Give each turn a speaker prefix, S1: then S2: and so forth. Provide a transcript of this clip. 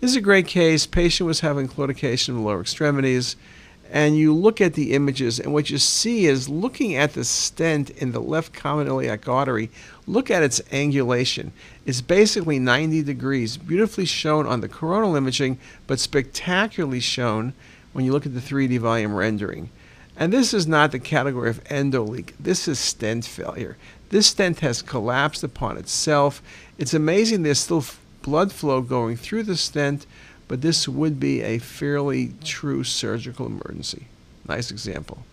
S1: This is a great case. Patient was having claudication of the lower extremities and you look at the images, and what you see is looking at the stent in the left common iliac artery, look at its angulation. It's basically 90 degrees, beautifully shown on the coronal imaging, but spectacularly shown when you look at the 3D volume rendering. And this is not the category of endoleak, this is stent failure. This stent has collapsed upon itself. It's amazing there's still blood flow going through the stent but this would be a fairly true surgical emergency. Nice example.